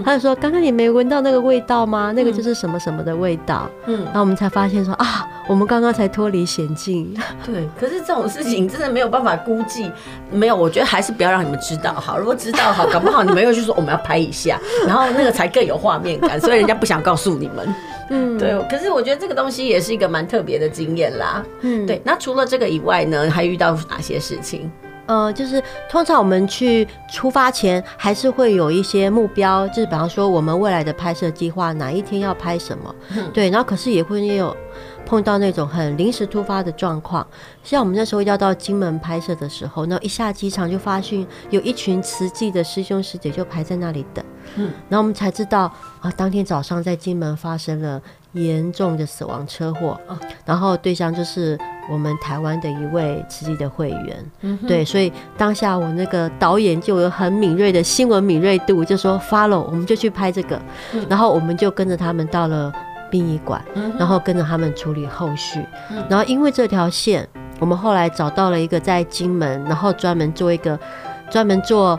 他就说：“刚刚你没闻到那个味道吗？那个就是什么什么的味道。”嗯，然后我们才发现说：“啊，我们刚刚才脱离险境。[LAUGHS] ”对，可是这种事情真的没有办法估计。没有，我觉得还是不要让你们知道好。如果知道好，搞不好你们又去说我们要拍一下，[LAUGHS] 然后那个才更有画面感，所以人家不想告诉你们。嗯，对。可是我觉得这个东西也是一个蛮特别的经验啦。嗯，对。那除了这个以外呢，还遇到哪些事情？呃，就是通常我们去出发前，还是会有一些目标，就是比方说我们未来的拍摄计划，哪一天要拍什么，嗯、对，然后可是也会也有碰到那种很临时突发的状况，像我们那时候要到金门拍摄的时候，那一下机场就发现有一群慈济的师兄师姐就排在那里等，嗯，然后我们才知道啊，当天早上在金门发生了严重的死亡车祸，然后对象就是。我们台湾的一位慈济的会员，嗯、对，所以当下我那个导演就有很敏锐的新闻敏锐度，就说 follow，我们就去拍这个，嗯、然后我们就跟着他们到了殡仪馆，嗯、然后跟着他们处理后续，嗯、然后因为这条线，我们后来找到了一个在金门，然后专门做一个专门做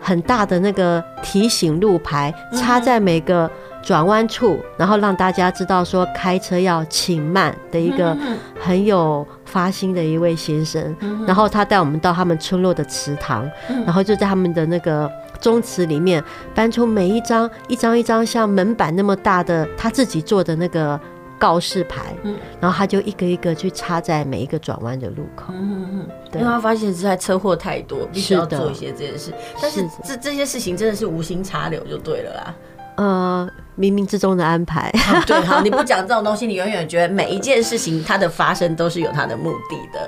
很大的那个提醒路牌，插在每个。转弯处，然后让大家知道说开车要请慢的一个很有发心的一位先生，然后他带我们到他们村落的祠堂，然后就在他们的那个宗祠里面搬出每一张一张一张像门板那么大的他自己做的那个告示牌，嗯。然后他就一个一个去插在每一个转弯的路口。嗯嗯，对。因为他发现现在车祸太多，必须要做一些这件事。但是这这些事情真的是无心插柳就对了啦。呃，冥冥之中的安排。对，[LAUGHS] 好，你不讲这种东西，你永远觉得每一件事情它的发生都是有它的目的的。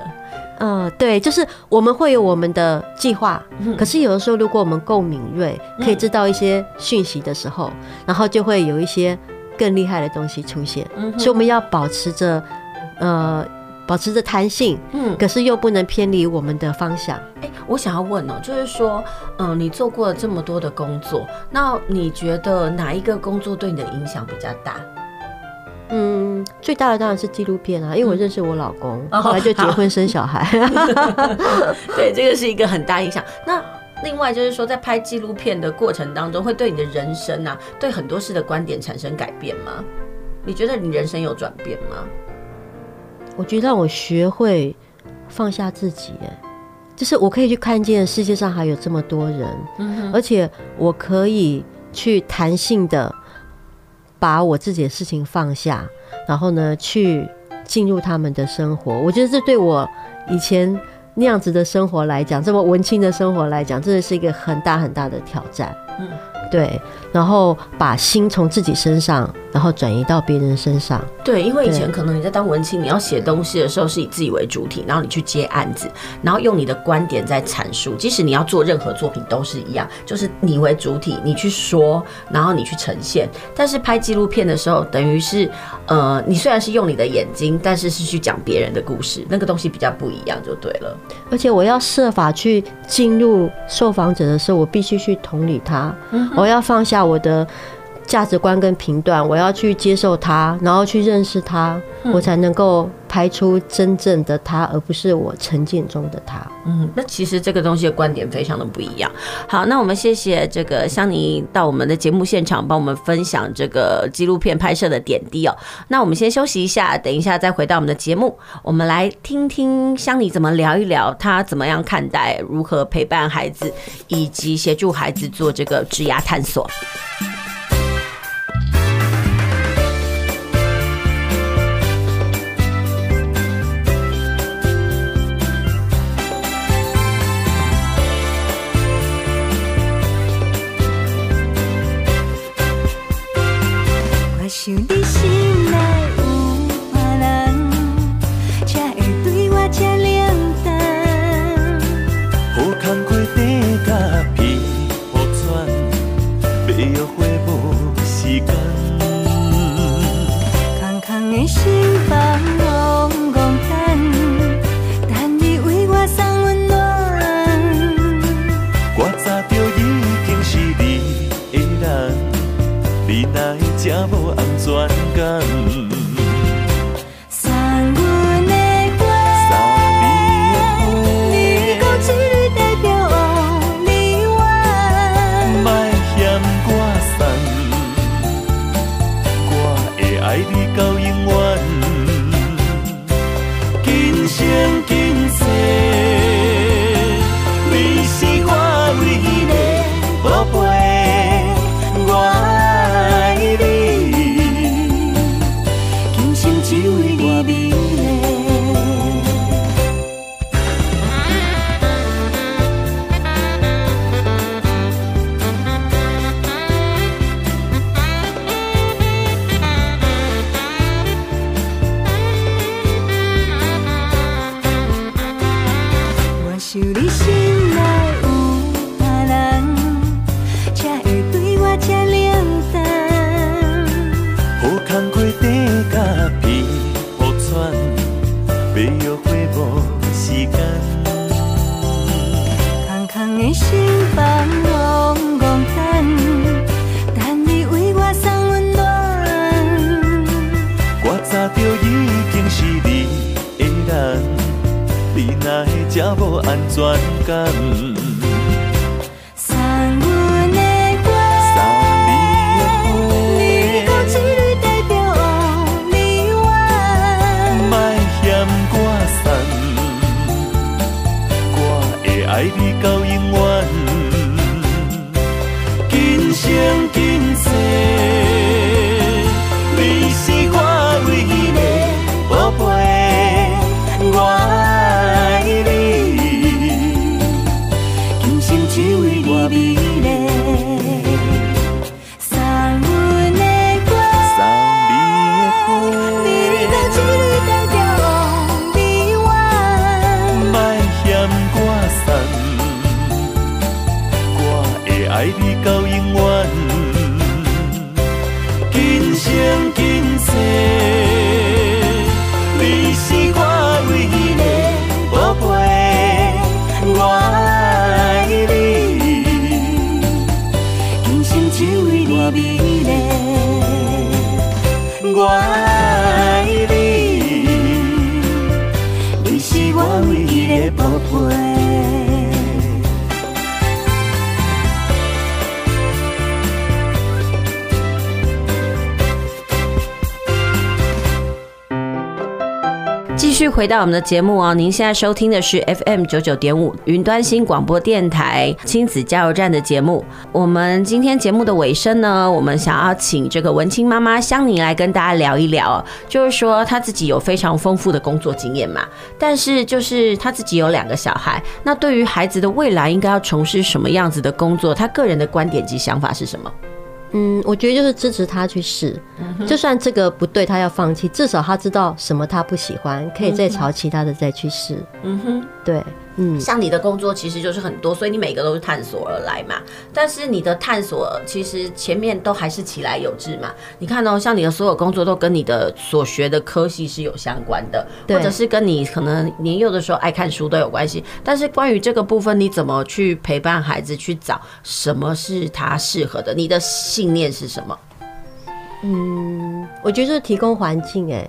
嗯，对，就是我们会有我们的计划，嗯可是有的时候，如果我们够敏锐，可以知道一些讯息的时候，然后就会有一些更厉害的东西出现。嗯所以我们要保持着，呃，保持着弹性，嗯，可是又不能偏离我们的方向。哎，我想要问哦，就是说，嗯、你做过了这么多的工作，那你觉得哪一个工作对你的影响比较大？嗯，最大的当然是纪录片啊，因为我认识我老公，哦后来就结婚生小孩。[LAUGHS] 对，这个是一个很大影响。那另外就是说，在拍纪录片的过程当中，会对你的人生啊，对很多事的观点产生改变吗？你觉得你人生有转变吗？我觉得让我学会放下自己，哎，就是我可以去看见世界上还有这么多人，嗯而且我可以去弹性的把我自己的事情放下，然后呢，去进入他们的生活。我觉得这对我以前那样子的生活来讲，这么文青的生活来讲，真的是一个很大很大的挑战。嗯，对，然后把心从自己身上，然后转移到别人身上。对，因为以前可能你在当文青，你要写东西的时候是以自己为主体，然后你去接案子，然后用你的观点在阐述。即使你要做任何作品都是一样，就是你为主体，你去说，然后你去呈现。但是拍纪录片的时候，等于是呃，你虽然是用你的眼睛，但是是去讲别人的故事，那个东西比较不一样，就对了。而且我要设法去进入受访者的时候，我必须去同理他，我要放下我的价值观跟评断，我要去接受他，然后去认识他，我才能够拍出真正的他，而不是我成见中的他。嗯，那其实这个东西的观点非常的不一样。好，那我们谢谢这个香妮到我们的节目现场，帮我们分享这个纪录片拍摄的点滴哦。那我们先休息一下，等一下再回到我们的节目，我们来听听香妮怎么聊一聊，她怎么样看待如何陪伴孩子，以及协助孩子做这个职涯探索。时间。空空的心回到我们的节目哦，您现在收听的是 FM 九九点五云端新广播电台亲子加油站的节目。我们今天节目的尾声呢，我们想要请这个文青妈妈香宁来跟大家聊一聊，就是说她自己有非常丰富的工作经验嘛，但是就是她自己有两个小孩，那对于孩子的未来应该要从事什么样子的工作，她个人的观点及想法是什么？嗯，我觉得就是支持他去试，就算这个不对，他要放弃，至少他知道什么他不喜欢，可以再朝其他的再去试。嗯哼。对，嗯，像你的工作其实就是很多，所以你每个都是探索而来嘛。但是你的探索其实前面都还是其来有自嘛。你看哦，像你的所有工作都跟你的所学的科系是有相关的，或者是跟你可能年幼的时候爱看书都有关系。但是关于这个部分，你怎么去陪伴孩子去找什么是他适合的？你的信念是什么？嗯，我觉得就是提供环境，哎。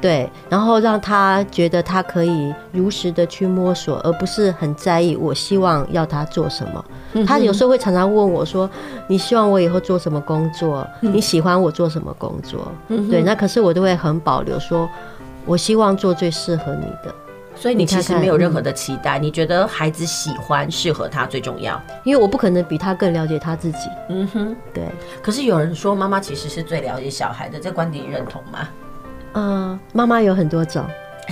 对，然后让他觉得他可以如实的去摸索，而不是很在意我希望要他做什么。他有时候会常常问我说：“你希望我以后做什么工作？你喜欢我做什么工作？”对，那可是我都会很保留说，我希望做最适合你的。所以你其实没有任何的期待，你觉得孩子喜欢适合他最重要，因为我不可能比他更了解他自己。嗯哼，对。可是有人说妈妈其实是最了解小孩的，这观点你认同吗？嗯，妈妈有很多种，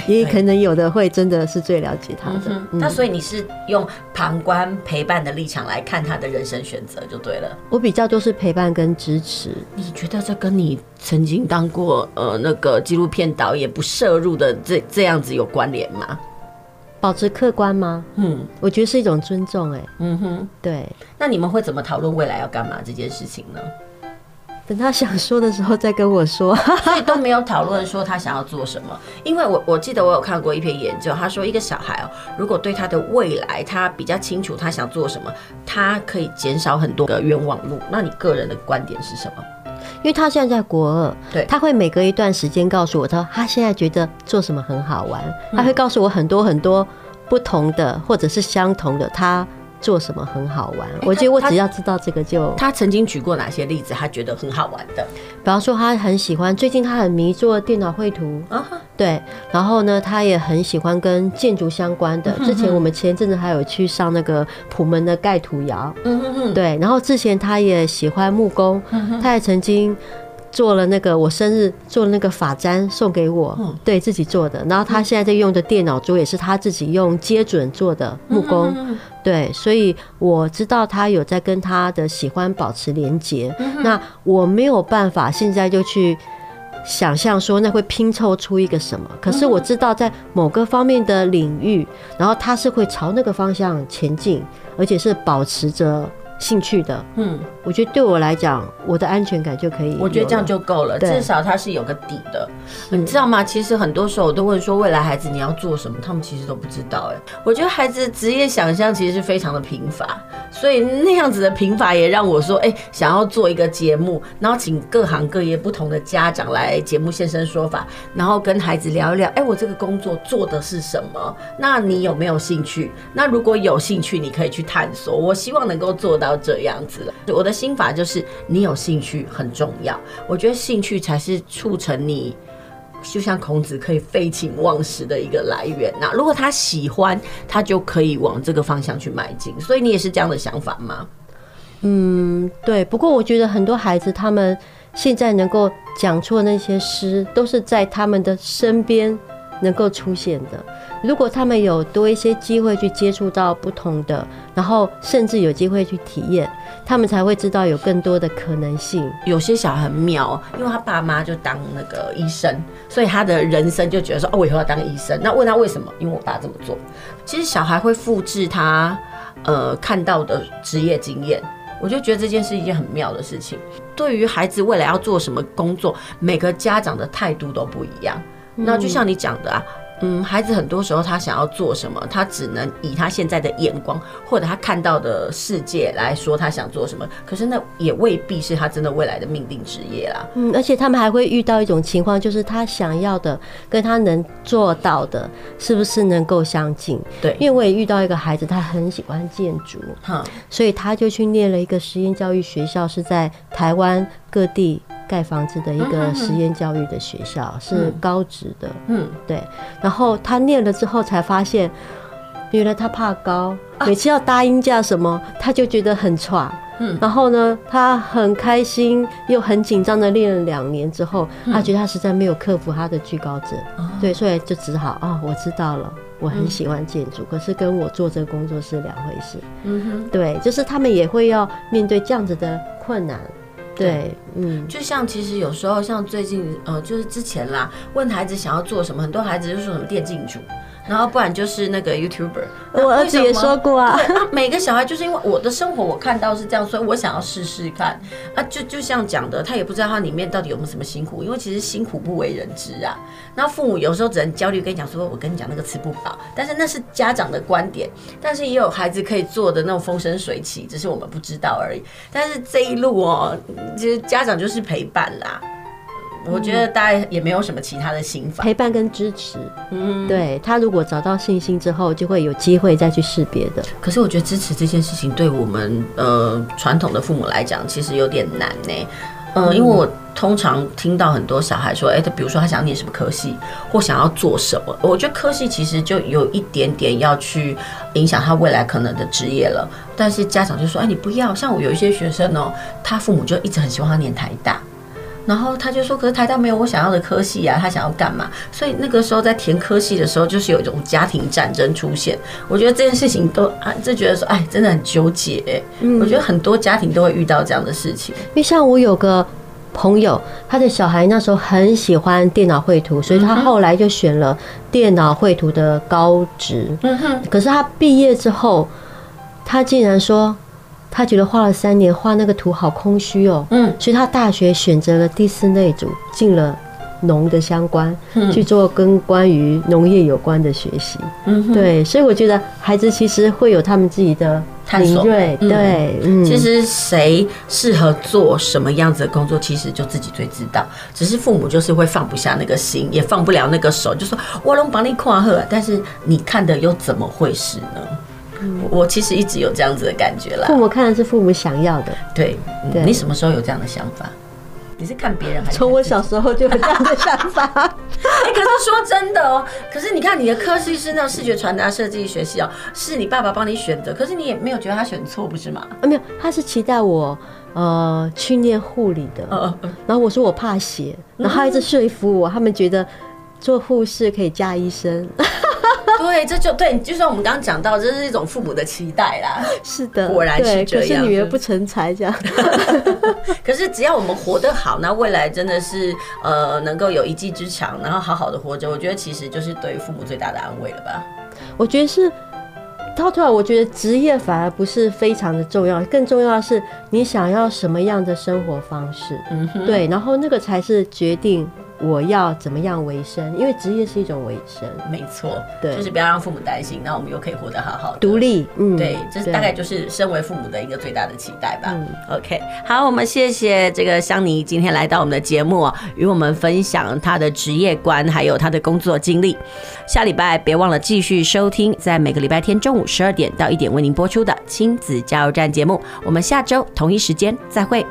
也可能有的会真的是最了解他的。嗯嗯、那所以你是用旁观陪伴的立场来看他的人生选择就对了。我比较就是陪伴跟支持。你觉得这跟你曾经当过呃那个纪录片导演不涉入的这这样子有关联吗？保持客观吗？嗯，我觉得是一种尊重、欸。哎，嗯哼，对。那你们会怎么讨论未来要干嘛这件事情呢？等他想说的时候再跟我说，[LAUGHS] 所以都没有讨论说他想要做什么。因为我我记得我有看过一篇研究，他说一个小孩哦，如果对他的未来他比较清楚他想做什么，他可以减少很多个冤枉路。那你个人的观点是什么？因为他现在在国二，对，他会每隔一段时间告诉我，他说他现在觉得做什么很好玩，他会告诉我很多很多不同的或者是相同的他。做什么很好玩？我觉得我只要知道这个就。他曾经举过哪些例子？他觉得很好玩的，比方说他很喜欢，最近他很迷做电脑绘图啊，对。然后呢，他也很喜欢跟建筑相关的。之前我们前阵子还有去上那个普门的盖土窑，嗯嗯嗯，对。然后之前他也喜欢木工，他也曾经。做了那个我生日做了那个发簪送给我，对自己做的。然后他现在在用的电脑桌也是他自己用接准做的木工，对，所以我知道他有在跟他的喜欢保持连结。那我没有办法现在就去想象说那会拼凑出一个什么，可是我知道在某个方面的领域，然后他是会朝那个方向前进，而且是保持着。兴趣的，嗯，我觉得对我来讲，我的安全感就可以。我觉得这样就够了，至少他是有个底的，你知道吗？其实很多时候我都问说，未来孩子你要做什么，他们其实都不知道。哎，我觉得孩子职业想象其实是非常的贫乏，所以那样子的贫乏也让我说，哎，想要做一个节目，然后请各行各业不同的家长来节目现身说法，然后跟孩子聊一聊，哎，我这个工作做的是什么？那你有没有兴趣？那如果有兴趣，你可以去探索。我希望能够做到。到这样子，我的心法就是你有兴趣很重要。我觉得兴趣才是促成你，就像孔子可以废寝忘食的一个来源。那如果他喜欢，他就可以往这个方向去迈进。所以你也是这样的想法吗？嗯，对。不过我觉得很多孩子他们现在能够讲出的那些诗，都是在他们的身边能够出现的。如果他们有多一些机会去接触到不同的，然后甚至有机会去体验，他们才会知道有更多的可能性。有些小孩很妙，因为他爸妈就当那个医生，所以他的人生就觉得说：“哦，我以后要当医生。”那问他为什么？因为我爸这么做。其实小孩会复制他呃看到的职业经验，我就觉得这件事一件很妙的事情。对于孩子未来要做什么工作，每个家长的态度都不一样。那就像你讲的啊。嗯，孩子很多时候他想要做什么，他只能以他现在的眼光或者他看到的世界来说他想做什么。可是那也未必是他真的未来的命定职业啦。嗯，而且他们还会遇到一种情况，就是他想要的跟他能做到的，是不是能够相近？对，因为我也遇到一个孩子，他很喜欢建筑，哈，所以他就去念了一个实验教育学校，是在台湾各地。盖房子的一个实验教育的学校，嗯、是高职的，嗯，对。然后他念了之后才发现，原来他怕高，每次要搭音架什么，他就觉得很喘。嗯，然后呢，他很开心又很紧张的练了两年之后，他觉得他实在没有克服他的惧高症，嗯、对，所以就只好啊、哦，我知道了，我很喜欢建筑，嗯、可是跟我做这个工作是两回事。嗯哼，对，就是他们也会要面对这样子的困难。对，嗯，就像其实有时候，像最近，呃，就是之前啦，问孩子想要做什么，很多孩子就说什么电竞主。然后不然就是那个 YouTuber，我儿子也说过啊。对啊，每个小孩就是因为我的生活我看到是这样，所以我想要试试看。啊，就就像讲的，他也不知道他里面到底有没有什么辛苦，因为其实辛苦不为人知啊。那父母有时候只能焦虑跟你讲说，我跟你讲那个吃不饱，但是那是家长的观点，但是也有孩子可以做的那种风生水起，只是我们不知道而已。但是这一路哦，其实家长就是陪伴啦。我觉得大家也没有什么其他的心法，陪伴跟支持。嗯，对，他如果找到信心之后，就会有机会再去试别的。可是我觉得支持这件事情，对我们呃传统的父母来讲，其实有点难呢。呃，因为我通常听到很多小孩说，哎，他比如说他想要念什么科系，或想要做什么，我觉得科系其实就有一点点要去影响他未来可能的职业了。但是家长就说，哎，你不要。像我有一些学生哦，他父母就一直很希望他念台大。然后他就说：“可是台大没有我想要的科系啊，他想要干嘛？”所以那个时候在填科系的时候，就是有一种家庭战争出现。我觉得这件事情都 [LAUGHS] 啊，就觉得说，哎，真的很纠结。嗯，我觉得很多家庭都会遇到这样的事情。因为像我有个朋友，他的小孩那时候很喜欢电脑绘图，所以他后来就选了电脑绘图的高职。嗯哼。可是他毕业之后，他竟然说。他觉得画了三年，画那个图好空虚哦。嗯，所以他大学选择了第四类组，进了农的相关，去做跟关于农业有关的学习。嗯，对，所以我觉得孩子其实会有他们自己的探索。对，对，嗯，其实谁适合做什么样子的工作，其实就自己最知道。只是父母就是会放不下那个心，也放不了那个手，就说我能帮你夸贺，但是你看的又怎么会是呢？我其实一直有这样子的感觉啦。父母看的是父母想要的。对，对，你什么时候有这样的想法？你是看别人还是？从我小时候就有这样的想法。[LAUGHS] 哎、欸，可是说真的哦，可是你看你的科系是那种视觉传达设计学系哦，是你爸爸帮你选的，可是你也没有觉得他选错，不是吗？啊，没有，他是期待我呃去念护理的。嗯嗯。然后我说我怕血，然后他一直说服我，他们觉得做护士可以嫁医生。对，这就对，就像我们刚刚讲到，这是一种父母的期待啦。[LAUGHS] 是的，果然是这样。可是女儿不成才这样。[LAUGHS] [LAUGHS] 可是只要我们活得好，那未来真的是呃能够有一技之长，然后好好的活着，我觉得其实就是对于父母最大的安慰了吧。我觉得是，到头来我觉得职业反而不是非常的重要，更重要的是你想要什么样的生活方式。嗯哼，对，然后那个才是决定。我要怎么样维生？因为职业是一种维生，没错，对，就是不要让父母担心，那我们又可以活得好好独立。嗯，对，这是大概就是身为父母的一个最大的期待吧。嗯，OK，好，我们谢谢这个香妮今天来到我们的节目，与我们分享她的职业观，还有她的工作经历。下礼拜别忘了继续收听，在每个礼拜天中午十二点到一点为您播出的亲子加油站节目。我们下周同一时间再会。